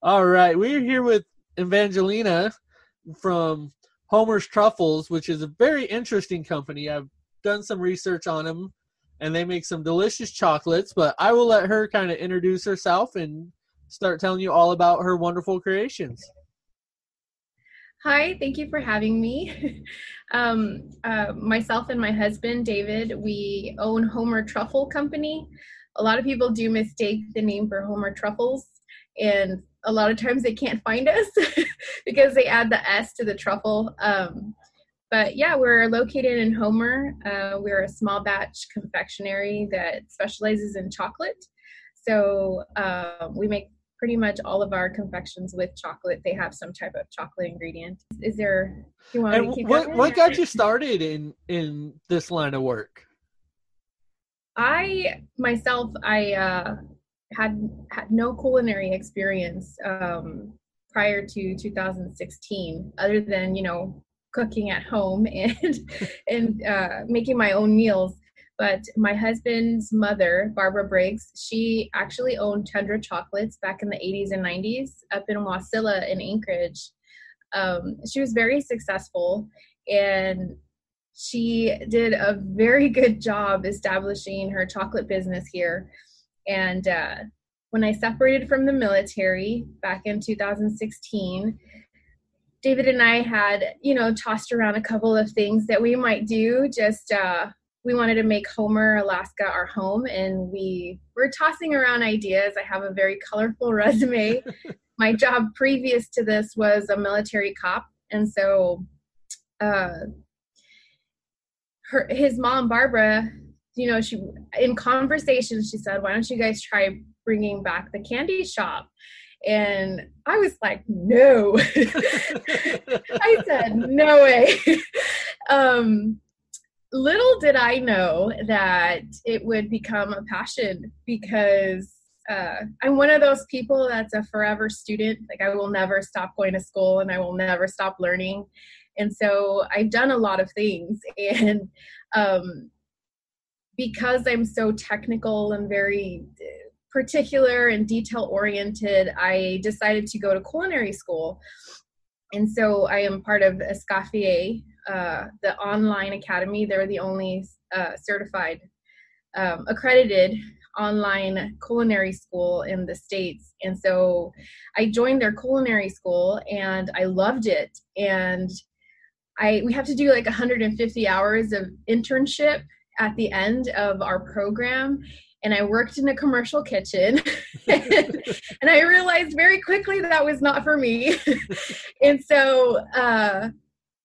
All right, we're here with Evangelina from Homer's Truffles, which is a very interesting company. I've done some research on them, and they make some delicious chocolates. But I will let her kind of introduce herself and start telling you all about her wonderful creations. Hi, thank you for having me. um, uh, myself and my husband, David, we own Homer Truffle Company. A lot of people do mistake the name for Homer Truffles, and a lot of times they can't find us because they add the S to the truffle. Um, but yeah, we're located in Homer. Uh, we're a small batch confectionery that specializes in chocolate. So um, we make pretty much all of our confections with chocolate. They have some type of chocolate ingredient. Is there? You want and to keep what what got you started in in this line of work? I myself, I uh, had had no culinary experience um, prior to 2016, other than you know cooking at home and and uh, making my own meals. But my husband's mother, Barbara Briggs, she actually owned Tundra Chocolates back in the 80s and 90s up in Wasilla in Anchorage. Um, she was very successful and she did a very good job establishing her chocolate business here. And uh, when I separated from the military back in 2016, David and I had, you know, tossed around a couple of things that we might do just uh, we wanted to make Homer, Alaska our home, and we were tossing around ideas. I have a very colorful resume. My job previous to this was a military cop, and so uh, her his mom Barbara, you know, she in conversation she said, "Why don't you guys try bringing back the candy shop?" And I was like, no. I said, no way. um, little did I know that it would become a passion because uh, I'm one of those people that's a forever student. Like I will never stop going to school and I will never stop learning. And so I've done a lot of things. And um, because I'm so technical and very uh, particular and detail oriented, I decided to go to culinary school. And so I am part of Escoffier, uh, the online academy. They're the only uh, certified, um, accredited online culinary school in the states and so i joined their culinary school and i loved it and i we have to do like 150 hours of internship at the end of our program and I worked in a commercial kitchen. and, I realized very quickly that, that was not for me. and so uh,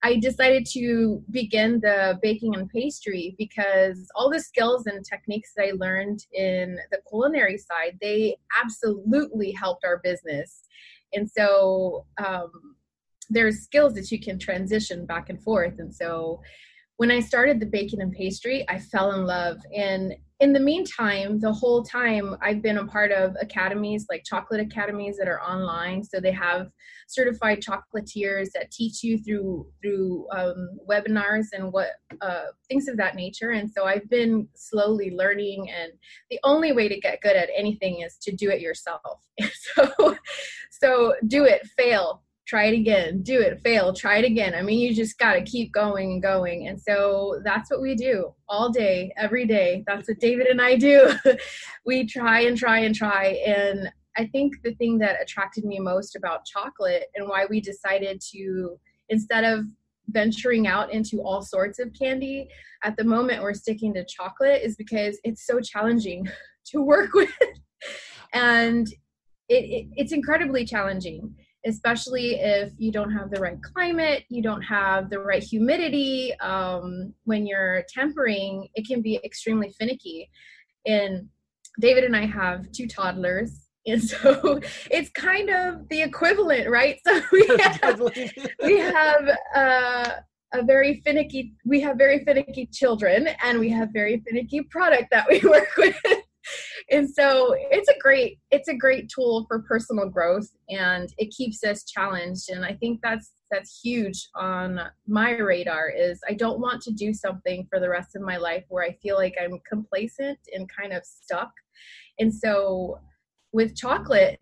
I decided to begin the baking and pastry because all the skills and techniques that I learned in the culinary side, they absolutely helped our business. And so um, there's skills that you can transition back and forth. And so when I started the baking and pastry, I fell in love. And in the meantime, the whole time I've been a part of academies like chocolate academies that are online. So they have certified chocolatiers that teach you through through um, webinars and what uh, things of that nature. And so I've been slowly learning. And the only way to get good at anything is to do it yourself. so so do it, fail, try it again, do it, fail, try it again. I mean, you just got to keep going and going. And so that's what we do all day, every day. That's what David and I do. we try and try and try. And I think the thing that attracted me most about chocolate and why we decided to, instead of venturing out into all sorts of candy, at the moment we're sticking to chocolate is because it's so challenging to work with. and it, it, it's incredibly challenging especially if you don't have the right climate, you don't have the right humidity. Um, when you're tempering, it can be extremely finicky. And David and I have two toddlers. And so it's kind of the equivalent, right? So we have, we have uh, a very finicky, we have very finicky children and we have very finicky product that we work with and so it's a great it's a great tool for personal growth and it keeps us challenged. And i think that's that's huge on my radar is i don't want to do something for the rest of my life where i feel like i'm complacent and kind of stuck. And so with chocolate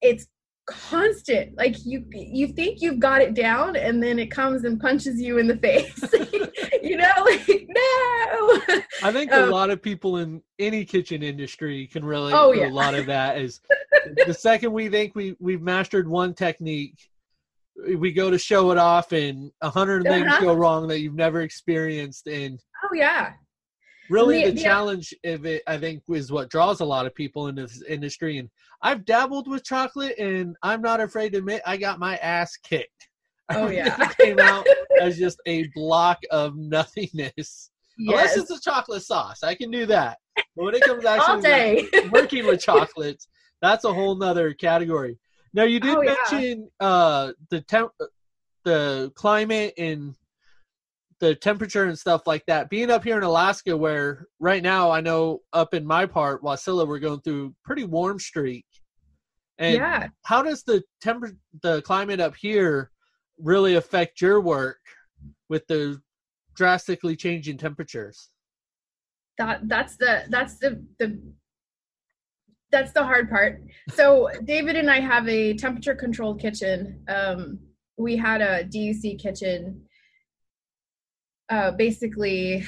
it's constant like you you think you've got it down and then it comes and punches you in the face you know like no i think um, a lot of people in any kitchen industry can relate oh, to yeah. a lot of that is the second we think we we've mastered one technique we go to show it off and a 100 uh-huh. things go wrong that you've never experienced and oh yeah really the, the challenge of it i think is what draws a lot of people into this industry and i've dabbled with chocolate and i'm not afraid to admit i got my ass kicked. Oh yeah. Came out as just a block of nothingness. Yes. unless it's a chocolate sauce i can do that. But when it comes actually like working with chocolates that's a whole nother category. Now you did oh, mention yeah. uh the temp the climate and the temperature and stuff like that. Being up here in Alaska, where right now I know up in my part, Wasilla, we're going through pretty warm streak. And yeah. how does the temper the climate up here really affect your work with the drastically changing temperatures? That that's the that's the the that's the hard part. So David and I have a temperature controlled kitchen. Um, we had a DUC kitchen uh, basically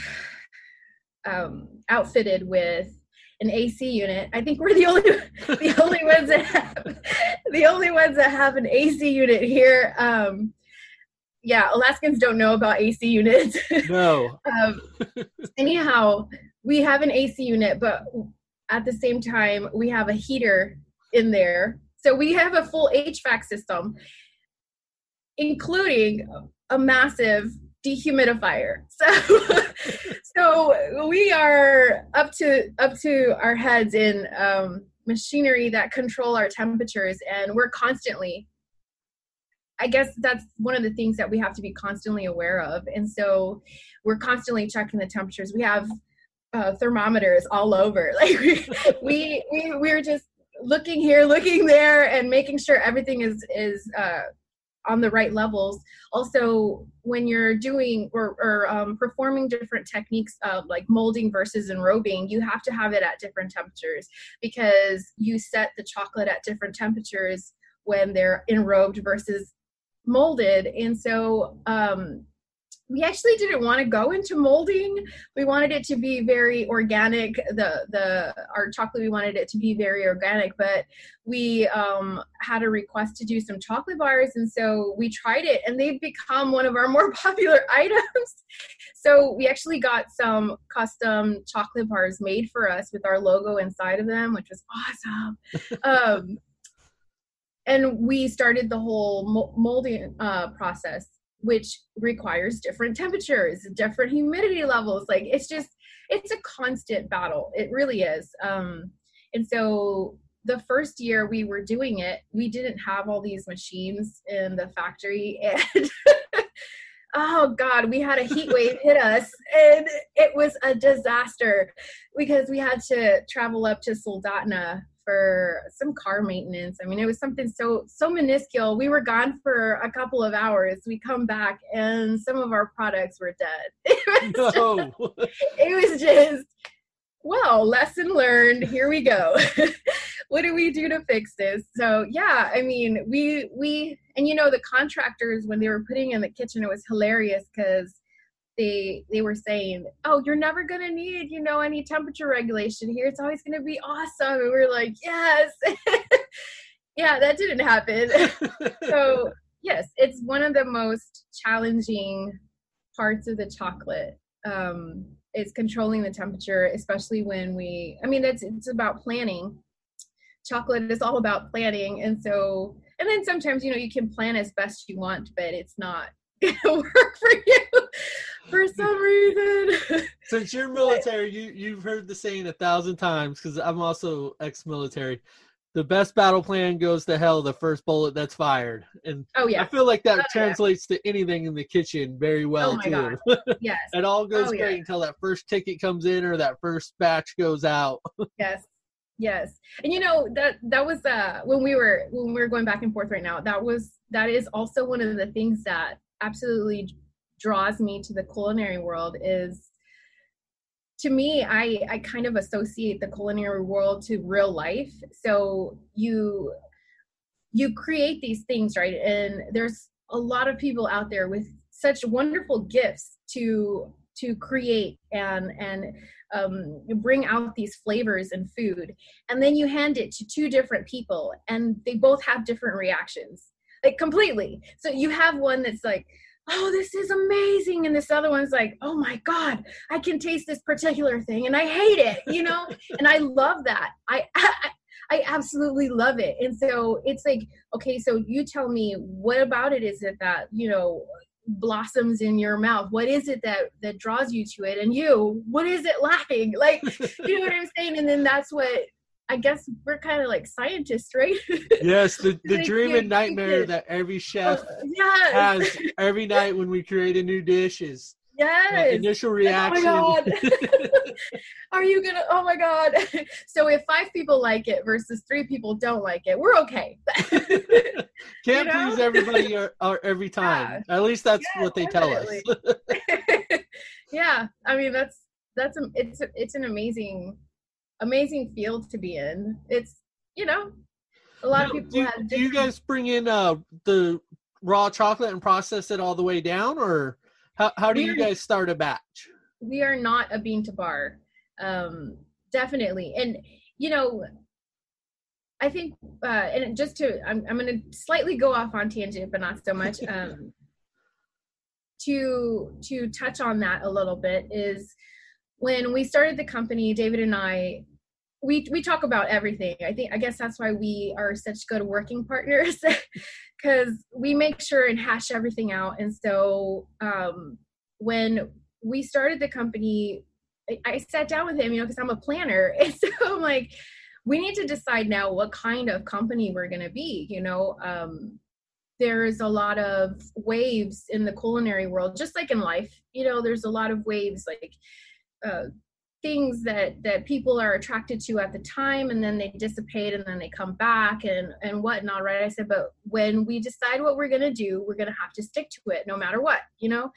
um, outfitted with an AC unit. I think we're the only the only ones that have, the only ones that have an AC unit here. Um, yeah, Alaskans don't know about AC units. No. um, anyhow, we have an AC unit, but at the same time, we have a heater in there. So we have a full HVAC system, including a massive dehumidifier. So so we are up to up to our heads in um, machinery that control our temperatures and we're constantly I guess that's one of the things that we have to be constantly aware of. And so we're constantly checking the temperatures. We have uh, thermometers all over. Like we, we, we, we're just looking here, looking there, and making sure everything is, is uh, on the right levels. Also, when you're doing or, or um, performing different techniques of like molding versus enrobing, you have to have it at different temperatures because you set the chocolate at different temperatures when they're enrobed versus molded. And so um, we actually didn't want to go into molding. We wanted it to be very organic. The the our chocolate we wanted it to be very organic but we um, had a request to do some chocolate bars and so we tried it and they've become one of our more popular items. So we actually got some custom chocolate bars made for us with our logo inside of them which was awesome. Um, and we started the whole molding uh, process which requires different temperatures, different humidity levels. Like it's just, it's a constant battle. It really is. Um, and so the first year we were doing it, we didn't have all these machines in the factory. And oh God, we had a heat wave hit us and it was a disaster because we had to travel up to Soldotna for some car maintenance. I mean, it was something so so minuscule. We were gone for a couple of hours. We come back and some of our products were dead. It was, no. just, it was just well, lesson learned. Here we go. what do we do to fix this? So yeah, I mean, we we and you know the contractors when they were putting in the kitchen, it was hilarious because they they were saying, "Oh, you're never gonna need you know any temperature regulation here. It's always gonna be awesome." And we are like, "Yes." yeah, that didn't happen. so yes, it's one of the most challenging parts of the chocolate. Um, is controlling the temperature, especially when we. I mean, it's it's about planning. Chocolate is all about planning, and so and then sometimes you know you can plan as best you want, but it's not gonna work for you for some reason. Since you're military, you you've heard the saying a thousand times because I'm also ex-military. The best battle plan goes to hell the first bullet that's fired, and oh yeah, I feel like that oh, translates yeah. to anything in the kitchen very well oh, too. Yes, it all goes oh, great yeah. until that first ticket comes in or that first batch goes out. yes, yes, and you know that that was uh when we were when we were going back and forth right now. That was that is also one of the things that absolutely draws me to the culinary world is to me i i kind of associate the culinary world to real life. So you you create these things right? And there's a lot of people out there with such wonderful gifts to to create and and um, bring out these flavors and food. And then you hand it to two different people and they both have different reactions. Like completely. So you have one that's like oh this is amazing and this other one's like oh my god i can taste this particular thing and i hate it you know and i love that I, I I absolutely love it. And so it's like, okay, so you tell me what about it is it that, you know, blossoms in your mouth? What is it that that draws you to it? And you, what is it lacking? Like, you know what I'm saying? And then that's what I guess we're kind of like scientists, right? Yes, the, the like, dream and nightmare that every chef uh, yes. has every night when we create a new dish is yes initial reaction. Oh Are you gonna? Oh my god! So if five people like it versus three people don't like it, we're okay. Can't you know? please everybody or, or every time. Yeah. At least that's yeah, what they definitely. tell us. yeah, I mean that's that's a, it's a, it's an amazing amazing field to be in. It's you know, a lot now, of people do, have. Do you guys bring in uh, the raw chocolate and process it all the way down, or how how do you guys start a batch? We are not a bean to bar, um, definitely, and you know. I think, uh, and just to, I'm, I'm going to slightly go off on tangent, but not so much. Um, to to touch on that a little bit is when we started the company, David and I, we we talk about everything. I think I guess that's why we are such good working partners because we make sure and hash everything out. And so um, when we started the company, I, I sat down with him, you know, because I'm a planner, and so I'm like, we need to decide now what kind of company we're going to be. You know, um, there's a lot of waves in the culinary world, just like in life. You know, there's a lot of waves like uh, things that that people are attracted to at the time and then they dissipate and then they come back and and whatnot right? I said but when we decide what we're going to do we're going to have to stick to it no matter what you know?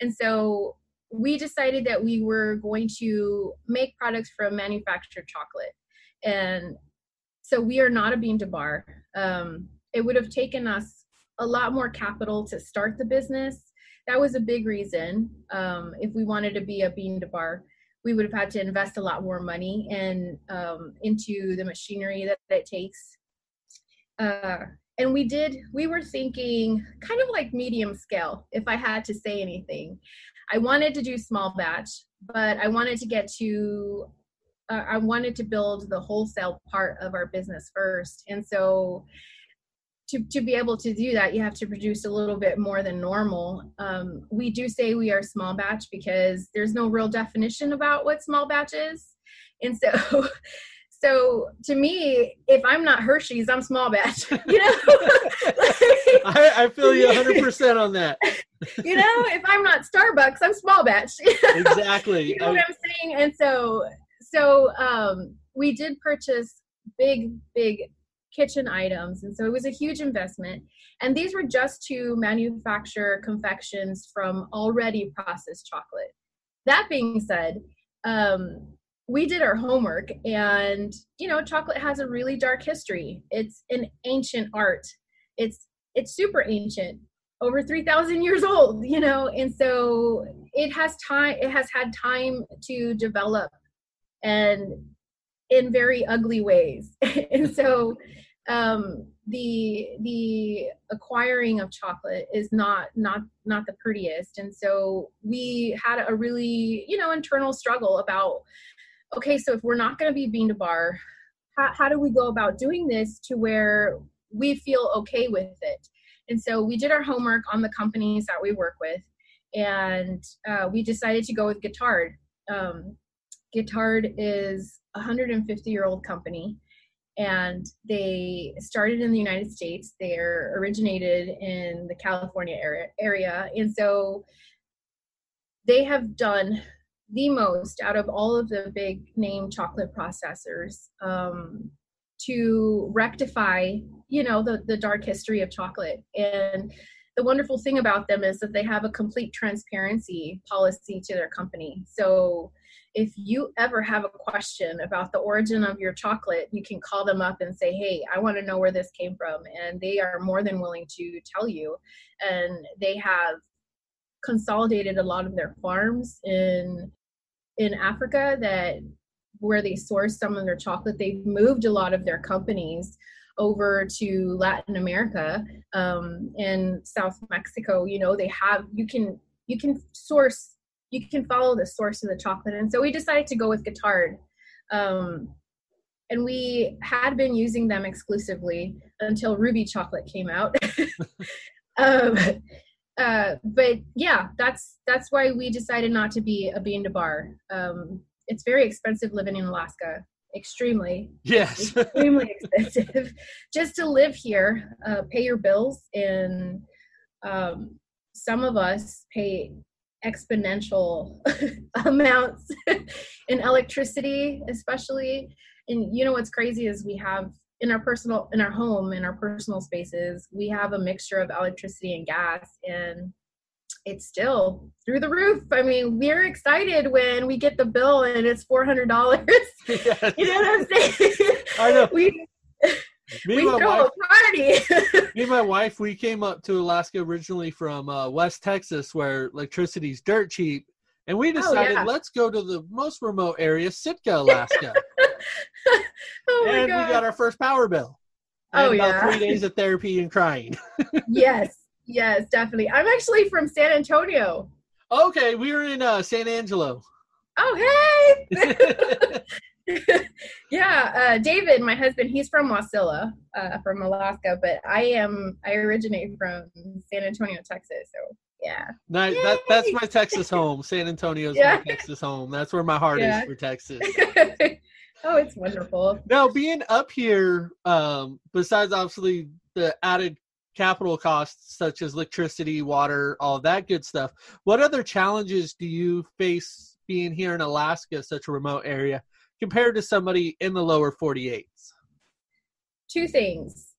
And so we decided that we were going to make products from manufactured chocolate. And so we are not a bean to bar. Um, it would have taken us a lot more capital to start the business. That was a big reason um, if we wanted to be a bean to bar we would have had to invest a lot more money in um, into the machinery that, that it takes. Uh, and we did. We were thinking kind of like medium scale. If I had to say anything, I wanted to do small batch, but I wanted to get to. Uh, I wanted to build the wholesale part of our business first, and so to, to be able to do that, you have to produce a little bit more than normal. Um, we do say we are small batch because there's no real definition about what small batch is. And so, so to me, if I'm not Hershey's, I'm small batch. You know, I, I, feel you 100 percent on that. you know, if I'm not Starbucks, I'm small batch. exactly. you know I, what I'm saying? And so, so um, we did purchase big, big kitchen items. And so it was a huge investment. And these were just to manufacture confections from already processed chocolate. That being said, um, we did our homework and you know chocolate has a really dark history it's an ancient art it's it's super ancient over 3000 years old you know and so it has time it has had time to develop and in very ugly ways and so um, the the acquiring of chocolate is not not not the prettiest. And so we had a really you know internal struggle about okay so if we're not going to be bean to bar how, how do we go about doing this to where we feel okay with it? And so we did our homework on the companies that we work with and uh, we decided to go with Guittard um, Guittard is a 150 year old company and they started in the United States. They're originated in the California area, and so they have done the most out of all of the big name chocolate processors um, to rectify, you know, the the dark history of chocolate. And the wonderful thing about them is that they have a complete transparency policy to their company. So if you ever have a question about the origin of your chocolate, you can call them up and say, Hey, I want to know where this came from. And they are more than willing to tell you. And they have consolidated a lot of their farms in in Africa that where they source some of their chocolate. They've moved a lot of their companies over to Latin America um, and South Mexico. You know, they have you can you can source you can follow the source of the chocolate, and so we decided to go with Guittard. Um, and we had been using them exclusively until Ruby Chocolate came out. um, uh, but yeah, that's that's why we decided not to be a bean to bar. Um, it's very expensive living in Alaska. Extremely. Yes. extremely expensive. Just to live here, uh, pay your bills, and um, some of us pay exponential amounts in electricity, especially. And you know what's crazy is we have in our personal in our home in our personal spaces we have a mixture of electricity and gas and it's still through the roof i mean we're excited when we get the bill and it's $400 yes. you know what i'm saying i know we me we throw wife, a party. me and my wife, we came up to Alaska originally from uh, West Texas, where electricity's dirt cheap, and we decided oh, yeah. let's go to the most remote area, Sitka, Alaska. oh and we got our first power bill. And oh about yeah. three days of therapy and crying. yes, yes, definitely. I'm actually from San Antonio. Okay, we were in uh, San Angelo. Oh hey. yeah, uh, David, my husband, he's from Wasilla, uh, from Alaska, but I am I originate from San Antonio, Texas. So yeah. Nice. That, that's my Texas home. San Antonio's yeah. my Texas home. That's where my heart yeah. is for Texas. oh, it's wonderful. Now, being up here, um, besides obviously the added capital costs such as electricity, water, all that good stuff, what other challenges do you face being here in Alaska, such a remote area, compared to somebody in the lower 48s? Two things.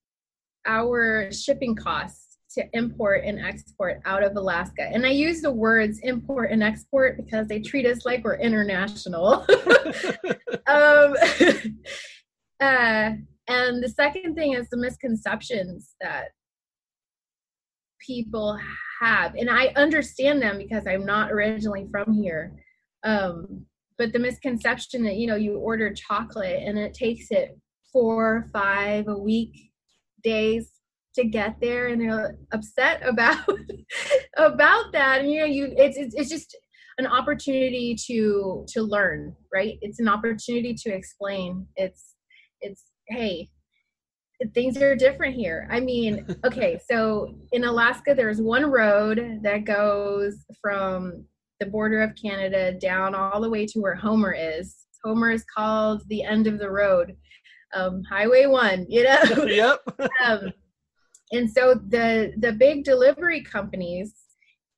Our shipping costs to import and export out of Alaska. And I use the words import and export because they treat us like we're international. um, uh, and the second thing is the misconceptions that people have. And I understand them because I'm not originally from here. Um, but the misconception that, you know, you order chocolate and it takes it four, five, a week, days to get there and they're upset about about that and you know you it's, it's it's just an opportunity to to learn right it's an opportunity to explain it's it's hey things are different here. I mean okay so in alaska there's one road that goes from the border of canada down all the way to where homer is. Homer is called the end of the road. Um, highway one you know? Yep. Um, and so the the big delivery companies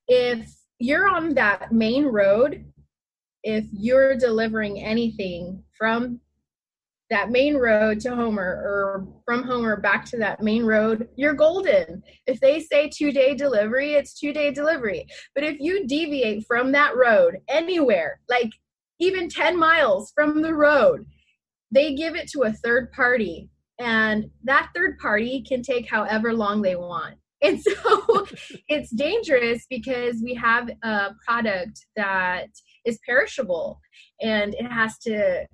if you're on that main road if you're delivering anything from that main road to Homer or from Homer back to that main road, you're golden. If they say two day delivery, it's two day delivery. But if you deviate from that road anywhere, like even 10 miles from the road, they give it to a third party and that third party can take however long they want and so it's dangerous because we have a product that is perishable and it has to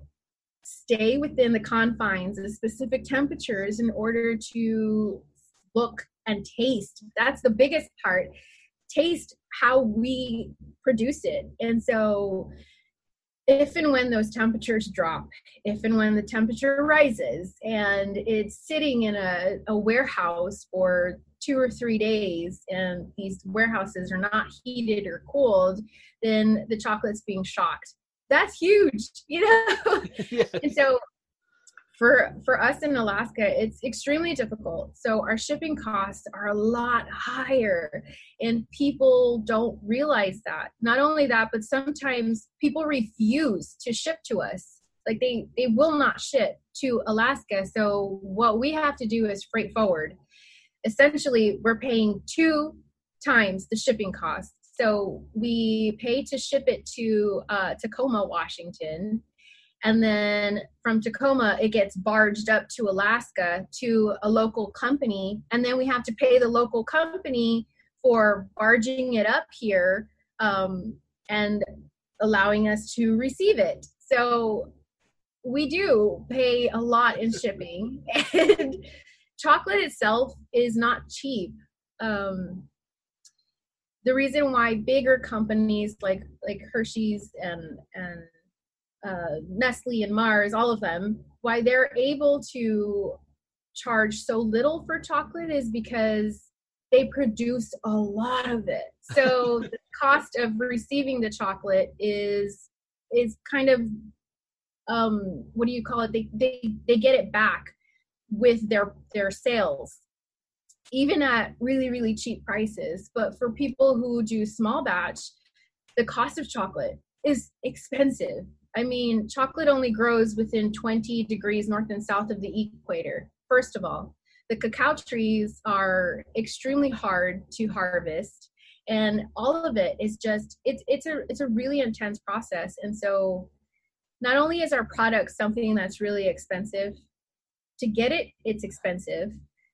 stay within the confines of specific temperatures in order to look and taste. That's the biggest part. Taste how we produce it. And so if and when those temperatures drop, if and when the temperature rises and it's sitting in a, a warehouse for two or three days and these warehouses are not heated or cooled, then the chocolate's being shocked. That's huge, you know? yes. And so for for us in Alaska, it's extremely difficult. So our shipping costs are a lot higher, and people don't realize that. Not only that, but sometimes people refuse to ship to us. Like they they will not ship to Alaska. So what we have to do is freight forward. Essentially, we're paying two times the shipping costs So we pay to ship it to uh, Tacoma, Washington. And then from Tacoma, it gets barged up to Alaska to a local company. And then we have to pay the local company for barging it up here um, and allowing us to receive it. So we do pay a lot in shipping. and chocolate itself is not cheap. Um, the reason why bigger companies like like Hershey's and and uh, Nestle and Mars, all of them, why they're able to charge so little for chocolate is because they produce a lot of it. So the cost of receiving the chocolate is is kind of um what do you call it? They they they get it back with their their sales even at really really cheap prices. But for people who do small batch the cost of chocolate is expensive. I mean chocolate only grows within 20 degrees north and south of the equator first of all. The cacao trees are extremely hard to harvest and all of it is just it's it's a it's a really intense process. And so not only is our product something that's really expensive to get it it's expensive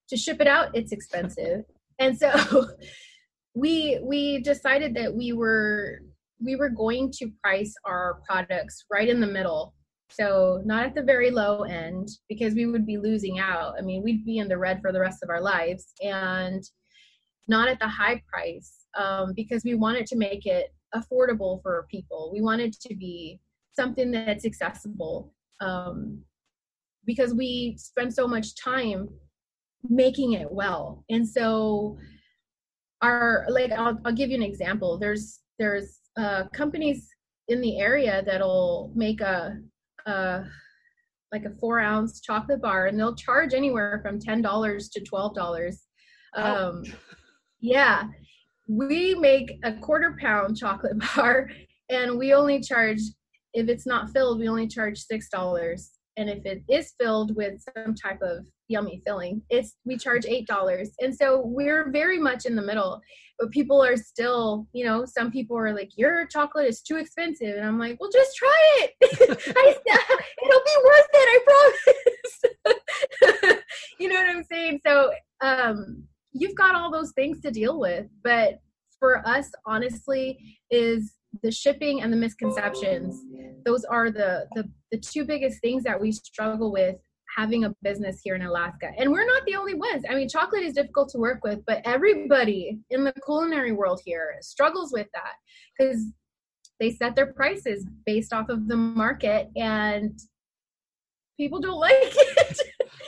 to ship it out it's expensive. And so we we decided that we were we were going to price our products right in the middle. So not at the very low end because we would be losing out. I mean we'd be in the red for the rest of our lives and not at the high price um, because we wanted to make it affordable for people. We wanted to be something that's accessible um, because we spend so much time making it well. And so our like I'll, I'll give you an example. There's there's uh, companies in the area that'll make a, a like a four ounce chocolate bar and they'll charge anywhere from ten dollars to twelve dollars. Um, yeah. We make a quarter pound chocolate bar and we only charge if it's not filled we only charge six dollars. And if it is filled with some type of yummy filling. It's we charge eight dollars. And so we're very much in the middle but people are still you know some people are like your chocolate is too expensive. And i'm like well just try it. I, it'll be worth it i promise. You know what i'm saying? So um you've got all those things to deal with but for us honestly is the shipping and the misconceptions. Those are the, the the two biggest things that we struggle with having a business here in alaska. And we're not the only ones. I mean chocolate is difficult to work with but everybody in the culinary world here struggles with that because they set their prices based off of the market and people don't like it.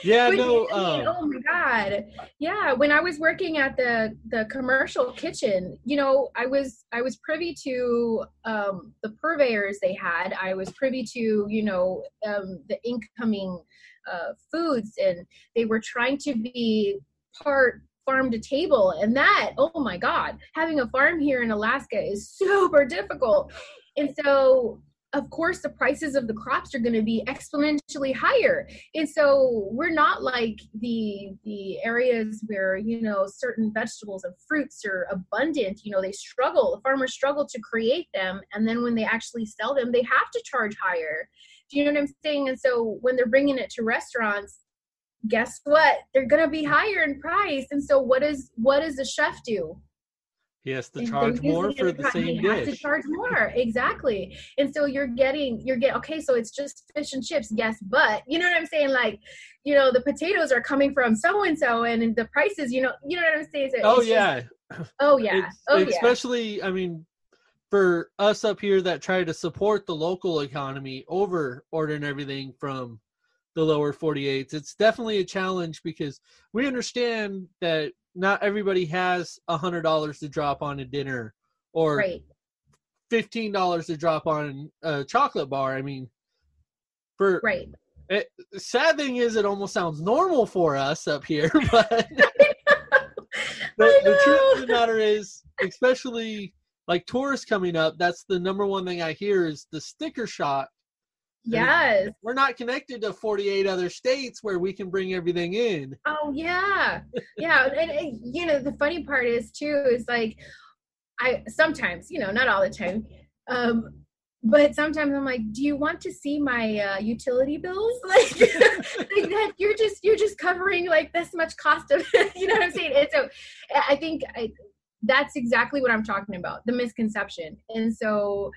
Yeah no um, oh my god. Yeah when i was working at the the commercial kitchen you know i was i was privy to um the purveyors they had. I was privy to you know um the incoming uh foods and they were trying to be part farm to table and that oh my god having a farm here in alaska is super difficult. And so of course the prices of the crops are going to be exponentially higher. And so we're not like the the areas where you know certain vegetables and fruits are abundant. You know they struggle the farmers struggle to create them and then when they actually sell them they have to charge higher do you know what i'm saying and so when they're bringing it to restaurants guess what they're going to be higher in price and so what is what does the chef do he has to charge more for the same he has to charge more, exactly. And so you're getting, you're getting, okay, so it's just fish and chips, yes, but you know what I'm saying? Like, you know, the potatoes are coming from so and so, and the prices, you know, you know what I'm saying? So oh yeah, just, oh yeah, it's, oh especially. I mean, for us up here that try to support the local economy over ordering everything from the lower 48s, it's definitely a challenge because we understand that not everybody has a hundred dollars to drop on a dinner or right. fifteen dollars to drop on a chocolate bar. I mean, for right. It, sad thing is, it almost sounds normal for us up here, but the, the truth of the matter is, especially like tourists coming up, that's the number one thing I hear is the sticker shock Yes. We're not connected to 48 other states where we can bring everything in. Oh, yeah. Yeah. and, and, you know, the funny part is, too, is like, I sometimes, you know, not all the time. Um, but sometimes I'm like, do you want to see my uh, utility bills? Like, like that you're just you're just covering like this much cost of you know what I'm saying? And so I think I, that's exactly what I'm talking about, the misconception. And so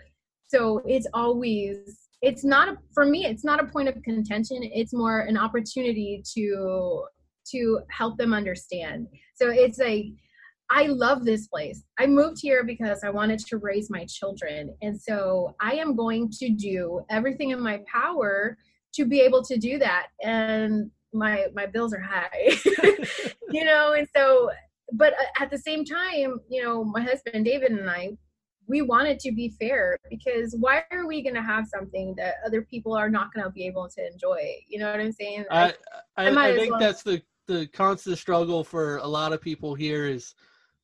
so it's always it's not a, for me it's not a point of contention it's more an opportunity to to help them understand so it's like I love this place. I moved here because I wanted to raise my children. And so I am going to do everything in my power to be able to do that. And my my bills are high. you know, and so but uh, at the same time, you know, my husband David and I we wanted to be fair because why are we going to have something that other people are not going to be able to enjoy? You know what I'm saying? I I, I, I think well. that's the the constant struggle for a lot of people here is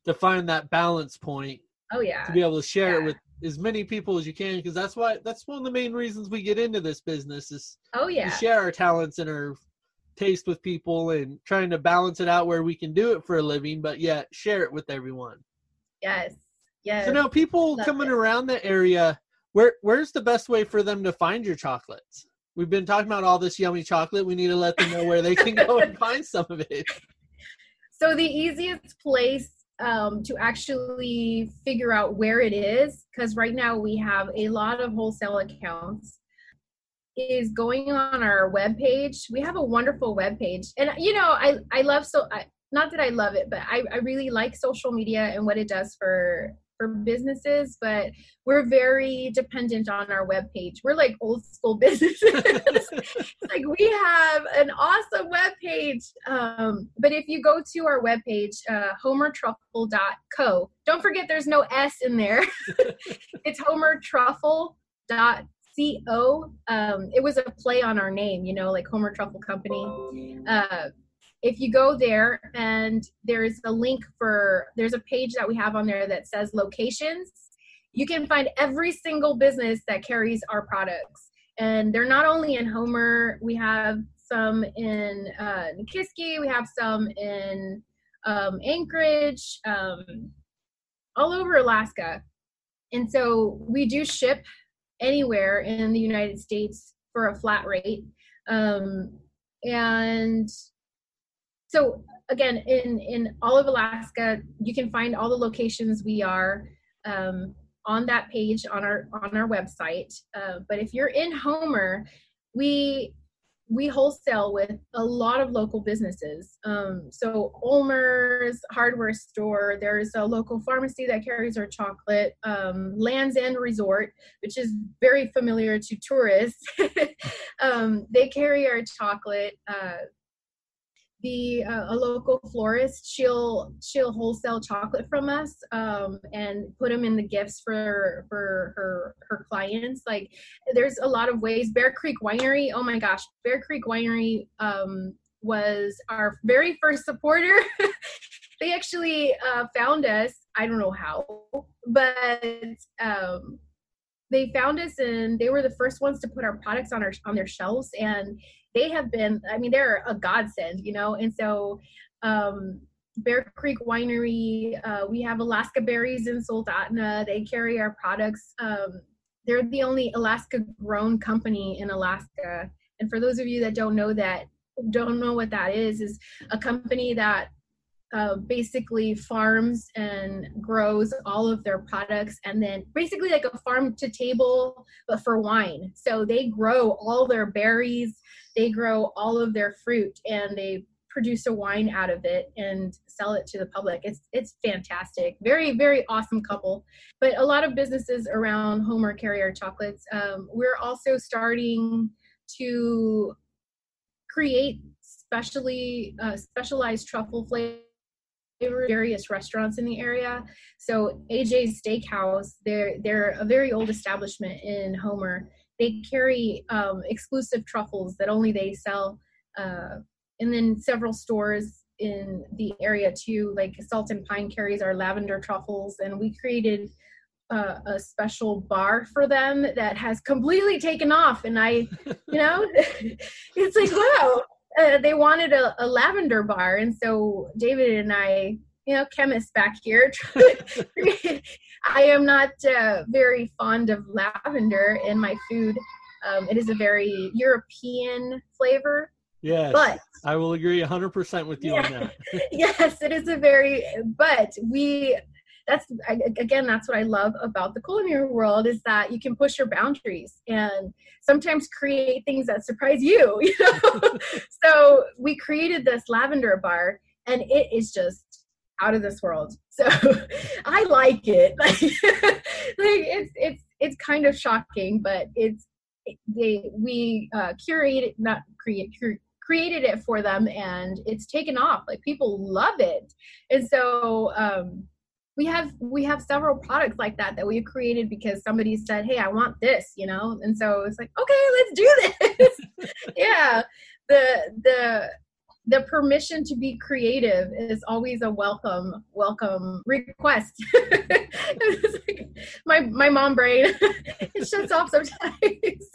to find that balance point. Oh yeah. To be able to share yeah. it with as many people as you can because that's why that's one of the main reasons we get into this business is oh yeah to share our talents and our taste with people and trying to balance it out where we can do it for a living but yet share it with everyone. Yes. Yes. so now people Love coming it. around the area where where's the best way for them to find your chocolates? We've been talking about all this yummy chocolate. We need to let them know where they can go and find some of it. So the easiest place um, to actually figure out where it is because right now we have a lot of wholesale accounts is going on our web page we have a wonderful web page and you know i i love so I, not that i love it but I, I really like social media and what it does for for businesses, but we're very dependent on our web page. We're like old school businesses. like we have an awesome web page. Um, but if you go to our web page, uh, homertruffle.co, don't forget there's no S in there. it's homertruffle.co. CO, um, it was a play on our name, you know, like Homer Truffle Company. Uh, if you go there and there's a link for there's a page that we have on there that says locations you can find every single business that carries our products and they're not only in homer we have some in uh, Nikiski, we have some in um, Anchorage, um, all over Alaska. And so we do ship anywhere in the United States for a flat rate. Um, and so again in in all of alaska you can find all the locations we are um, on that page on our on our website uh, but if you're in homer we we wholesale with a lot of local businesses. Um, so Ulmer's hardware store, there's a local pharmacy that carries our chocolate. Um, Land's End Resort, which is very familiar to tourists, um, they carry our chocolate. Uh, the uh, a local florist she'll she'll wholesale chocolate from us um, and put them in the gifts for for her her clients. Like there's a lot of ways. Bear creek winery oh my gosh bear creek winery um, was our very first supporter. They actually uh, found us i don't know how but um, they found us and they were the first ones to put our products on our on their shelves and they have been i mean they're a godsend you know? And so um bear creek winery uh, we have alaska berries in soldotna. They carry our products. Um, they're the only alaska grown company in alaska. And for those of you that don't know that don't know what that is is a company that basically farms and grows all of their products and then basically like a farm to table but for wine. So they grow all their berries they grow all of their fruit and they produce a wine out of it and sell it to the public. It's it's fantastic. Very very awesome couple. But a lot of businesses around homer carry our chocolates. Um, we're also starting to create specially uh, specialized truffle flavors various restaurants in the area. So AJ's Steakhouse, they're they're a very old establishment in Homer. They carry um, exclusive truffles that only they sell, uh, and then several stores in the area too. Like Salt and Pine carries our lavender truffles, and we created uh, a special bar for them that has completely taken off. And I, you know, it's like wow, uh, they wanted a, a, lavender bar, and so David and I you know chemist back here. I am not uh, very fond of lavender in my food. Um, it is a very European flavor. Yes, but I will agree 100% with you yeah, on that. yes, it is a very, but we that's again that's what i love about the culinary world is that you can push your boundaries and sometimes create things that surprise you you know? So we created this lavender bar and it is just out of this world. So i like it. Like, like it's it's it's kind of shocking but it's they we uh curated not create cur- created it for them and it's taken off. Like people love it. And so um we have we have several products like that that we've created because somebody said hey i want this you know? And so it's like okay let's do this. Yeah. The the the permission to be creative is always a welcome welcome request. Like my my mom brain it shuts off sometimes.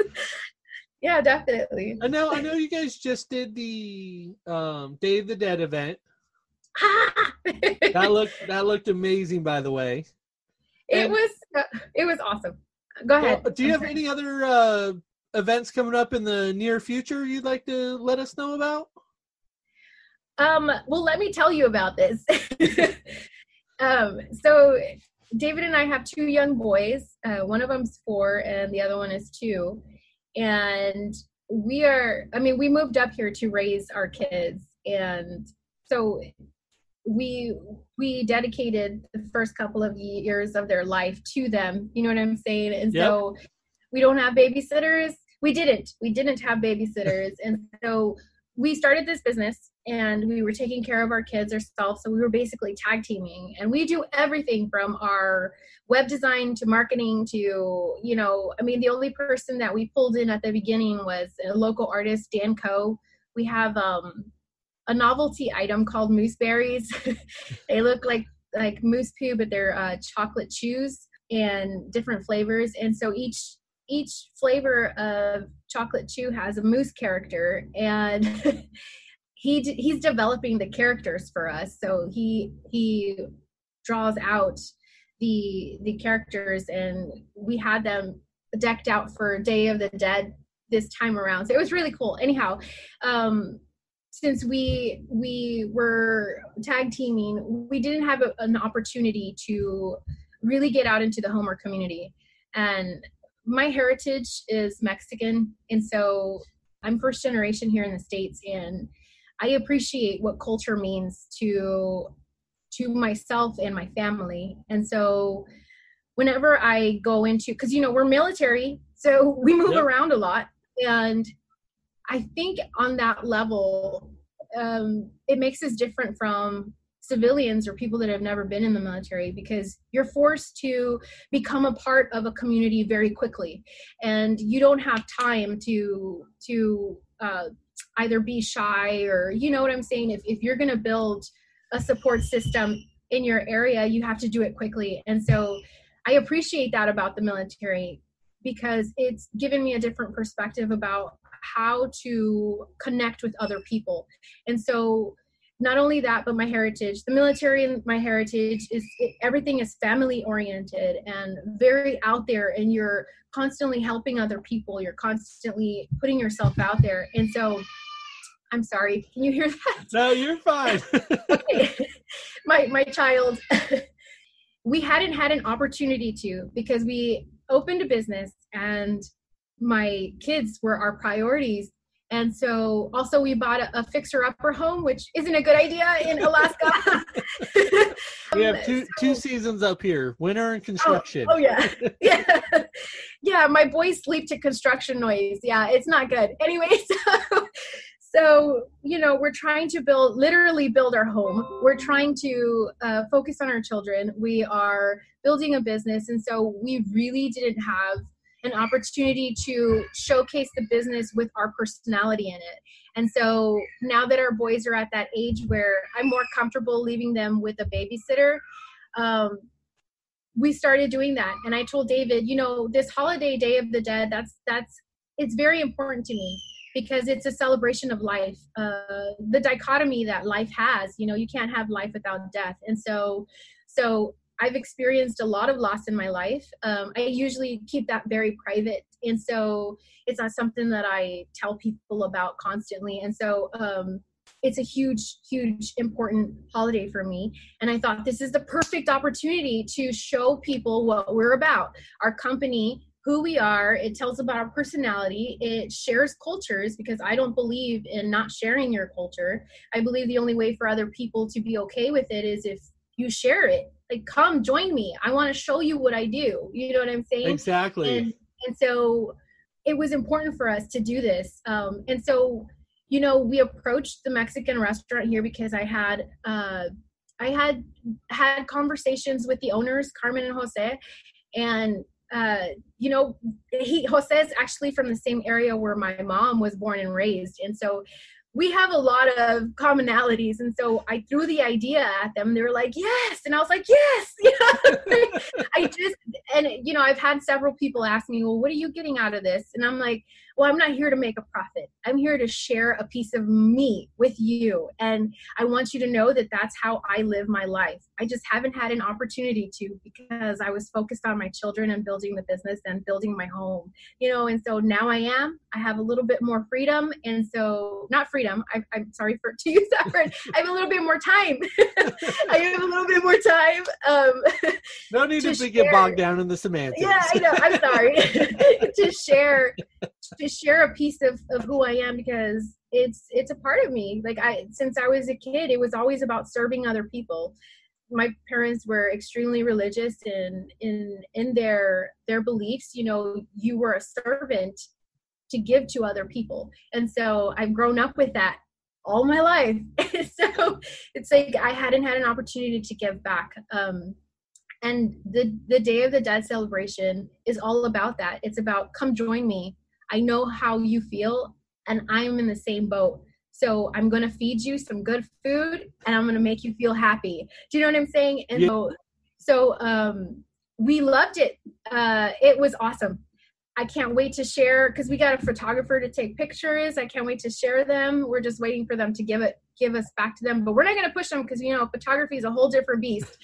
Yeah definitely. I know i know you guys just did the um day of the dead event that looked that looked amazing, by the way. It and, was it was awesome. Go ahead. Well, do you I'm have sorry. any other uh, events coming up in the near future you'd like to let us know about? Um, well, let me tell you about this. um, so David and I have two young boys. Uh, one of them's four, and the other one is two. And we are, I mean, we moved up here to raise our kids. And so we we dedicated the first couple of years of their life to them. You know what i'm saying? And yep. so we don't have babysitters. We didn't. We didn't have babysitters. And so we started this business and we were taking care of our kids ourselves. So we were basically tag teaming. And we do everything from our web design to marketing to you know i mean the only person that we pulled in at the beginning was a local artist dan co we have um a novelty item called moose berries. they look like like moose poo, but they're uh, chocolate chews and different flavors. And so each each flavor of chocolate chew has a moose character, and he he's developing the characters for us. So he he draws out the the characters, and we had them decked out for Day of the Dead this time around. So it was really cool. Anyhow, um, since we we were tag teaming, we didn't have a, an opportunity to really get out into the Homer community. And my heritage is Mexican, and so I'm first generation here in the states, and I appreciate what culture means to to myself and my family. And so whenever I go into because you know we're military, so we move yep. around a lot, and I think on that level, um, it makes us different from civilians or people that have never been in the military because you're forced to become a part of a community very quickly. And you don't have time to to uh, either be shy or you know what i'm saying? If, if you're going to build a support system in your area you have to do it quickly. And so i appreciate that about the military because it's given me a different perspective about how to connect with other people. And so not only that, but my heritage, the military and my heritage is it, everything is family oriented and very out there, and you're constantly helping other people. You're constantly putting yourself out there. And so I'm sorry, can you hear that? No, you're fine. My my child we hadn't had an opportunity to because we opened a business and my kids were our priorities. And so also we bought a, a fixer upper home which isn't a good idea in alaska. We have two so, two seasons up here winter and construction. oh, oh yeah. Yeah. Yeah my boys sleep to construction noise. Yeah it's not good. Anyway so so you know we're trying to build literally build our home. We're trying to uh, focus on our children. We are building a business. And so we really didn't have an opportunity to showcase the business with our personality in it. And so now that our boys are at that age where I'm more comfortable leaving them with a babysitter, um, we started doing that. And I told David, you know, this holiday Day of the Dead, that's that's it's very important to me because it's a celebration of life. Uh, the dichotomy that life has, you know, you can't have life without death. And so, so I've experienced a lot of loss in my life. Um, I usually keep that very private. And so it's not something that I tell people about constantly. And so, um, it's a huge, huge, important holiday for me. And I thought this is the perfect opportunity to show people what we're about. Our company, who we are, it tells about our personality, it shares cultures because I don't believe in not sharing your culture. I believe the only way for other people to be okay with it is if you share it. Like, come join me. I want to show you what I do. You know what I'm saying? Exactly. And, and so it was important for us to do this. Um, and so you know, we approached the Mexican restaurant here because I had uh, I had had conversations with the owners, Carmen and Jose, and uh, you know, he Jose is actually from the same area where my mom was born and raised, and so we have a lot of commonalities. And so i threw the idea at them. They were like yes. And i was like yes. I just and you know i've had several people ask me well what are you getting out of this? And i'm like well i'm not here to make a profit. I'm here to share a piece of me with you. And i want you to know that that's how i live my life. I just haven't had an opportunity to because i was focused on my children and building the business and building my home you know? And so now i am. I have a little bit more freedom. And so not freedom. I, am sorry for to use that word. I have a little bit more time. I have a little bit more time um no need to, to get bogged down in the semantics. Yeah i know. I'm sorry. To share to share a piece of, of who I am because it's it's a part of me. Like I since I was a kid, it was always about serving other people. My parents were extremely religious and in in their their beliefs, you know, you were a servant to give to other people. And so I've grown up with that all my life. so it's like I hadn't had an opportunity to give back. Um, and the the Day of the Dead celebration is all about that. It's about come join me I know how you feel, and I'm in the same boat. So I'm going to feed you some good food, and I'm going to make you feel happy. Do you know what I'm saying? And yeah. so, so um, we loved it. Uh, it was awesome. I can't wait to share because we got a photographer to take pictures. I can't wait to share them. We're just waiting for them to give it give us back to them, but we're not going to push them because you know photography is a whole different beast.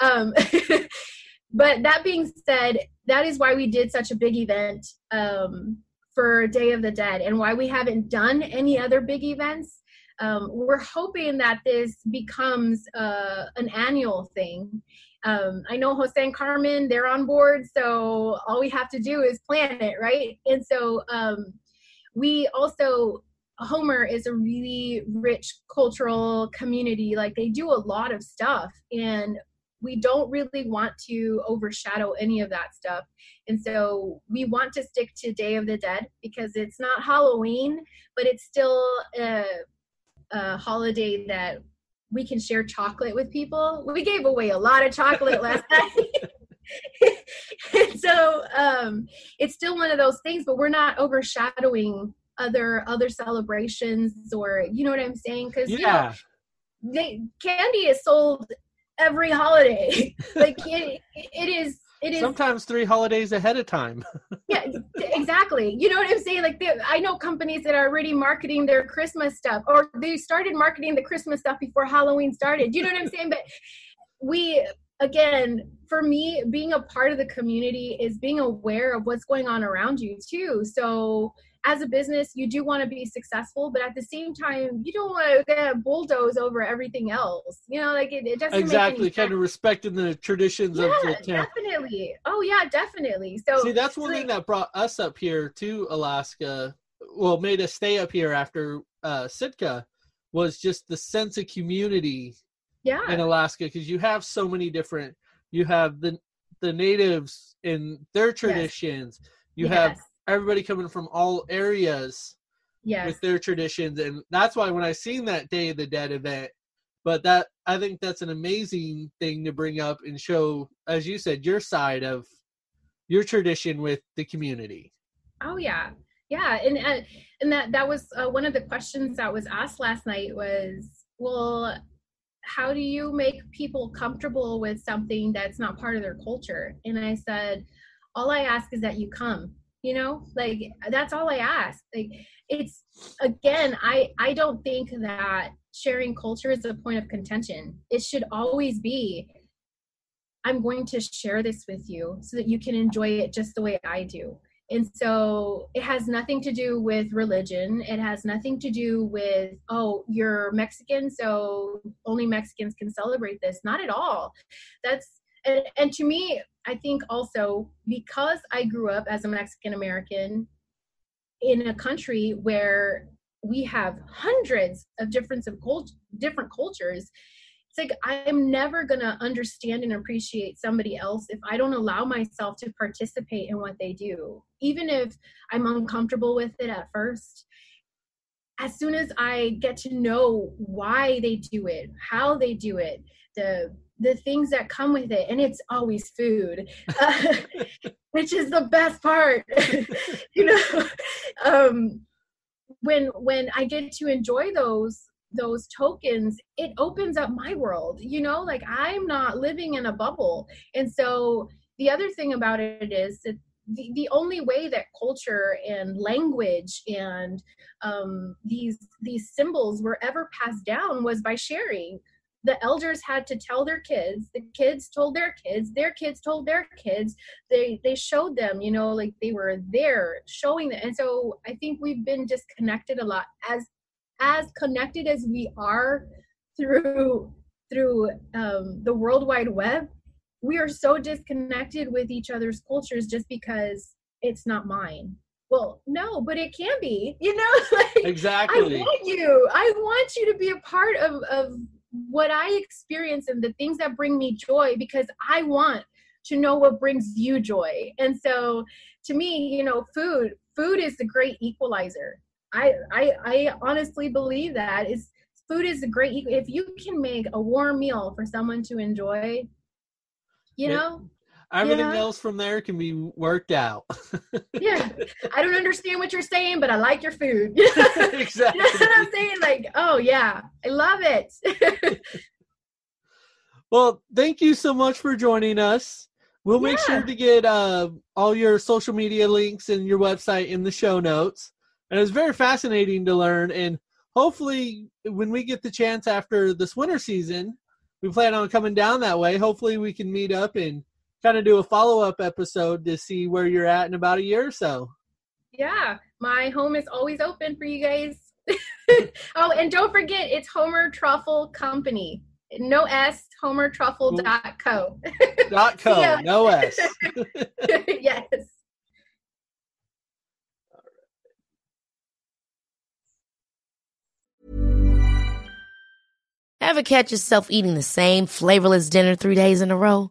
Um, but that being said, that is why we did such a big event. Um, for Day of the Dead and why we haven't done any other big events. Um, we're hoping that this becomes uh, an annual thing. Um, I know Jose and Carmen, they're on board, so all we have to do is plan it, right? And so um, we also, Homer is a really rich cultural community. Like they do a lot of stuff, and we don't really want to overshadow any of that stuff. And so we want to stick to Day of the Dead because it's not Halloween, but it's still a, a holiday that we can share chocolate with people. We gave away a lot of chocolate last night. so um, it's still one of those things, but we're not overshadowing other other celebrations or you know what I'm saying? Because yeah. You know, they, candy is sold every holiday. like it, it is. It is sometimes three holidays ahead of time. yeah, exactly. You know what I'm saying? Like, I know companies that are already marketing their Christmas stuff, or they started marketing the Christmas stuff before Halloween started. You know what I'm saying? But we, again, for me, being a part of the community is being aware of what's going on around you too. So as a business, you do want to be successful, but at the same time, you don't want to bulldoze over everything else. You know, like it, it doesn't exactly kind of respecting the traditions yeah, of the town. Definitely. Oh yeah, definitely. So see, that's one so, thing that brought us up here to Alaska. Well, made us stay up here after uh, Sitka was just the sense of community. Yeah. In Alaska, because you have so many different. You have the the natives in their traditions. Yes. You yes. have everybody coming from all areas yes. with their traditions and that's why when i seen that day of the dead event but that i think that's an amazing thing to bring up and show as you said your side of your tradition with the community. Oh yeah. Yeah and uh, and that that was uh, one of the questions that was asked last night was well how do you make people comfortable with something that's not part of their culture? And i said all i ask is that you come you know like that's all i ask. Like it's again i i don't think that sharing culture is a point of contention. It should always be i'm going to share this with you so that you can enjoy it just the way i do. And so it has nothing to do with religion. It has nothing to do with oh you're mexican so only mexicans can celebrate this. Not at all. That's and, and to me i think also because i grew up as a mexican american in a country where we have hundreds of different of cult- different cultures it's like i'm never going to understand and appreciate somebody else if i don't allow myself to participate in what they do. Even if i'm uncomfortable with it at first as soon as i get to know why they do it how they do it the the things that come with it and it's always food uh, which is the best part you know? Um when when i get to enjoy those those tokens it opens up my world you know? Like i'm not living in a bubble. And so the other thing about it is that the, the only way that culture and language and um, these these symbols were ever passed down was by sharing the elders had to tell their kids the kids told their kids their kids told their kids. They they showed them you know like they were there showing them. And so i think we've been disconnected a lot as as connected as we are through through um, the world wide web we are so disconnected with each other's cultures just because it's not mine. Well no but it can be you know like, exactly. i want you i want you to be a part of of what i experience and the things that bring me joy because i want to know what brings you joy. And so to me you know food food is the great equalizer. I, I I honestly believe that is food is a great if you can make a warm meal for someone to enjoy you know everything know? else from there can be worked out yeah i don't understand what you're saying but i like your food exactly what i'm saying like oh yeah i love it well thank you so much for joining us we'll yeah. make sure to get uh, all your social media links and your website in the show notes and it was very fascinating to learn. And hopefully, when we get the chance after this winter season, we plan on coming down that way. Hopefully, we can meet up and kind of do a follow up episode to see where you're at in about a year or so. Yeah, my home is always open for you guys. oh, and don't forget, it's Homer Truffle Company. No S, homertruffle.co. dot co, no S. yes. Ever catch yourself eating the same flavorless dinner three days in a row?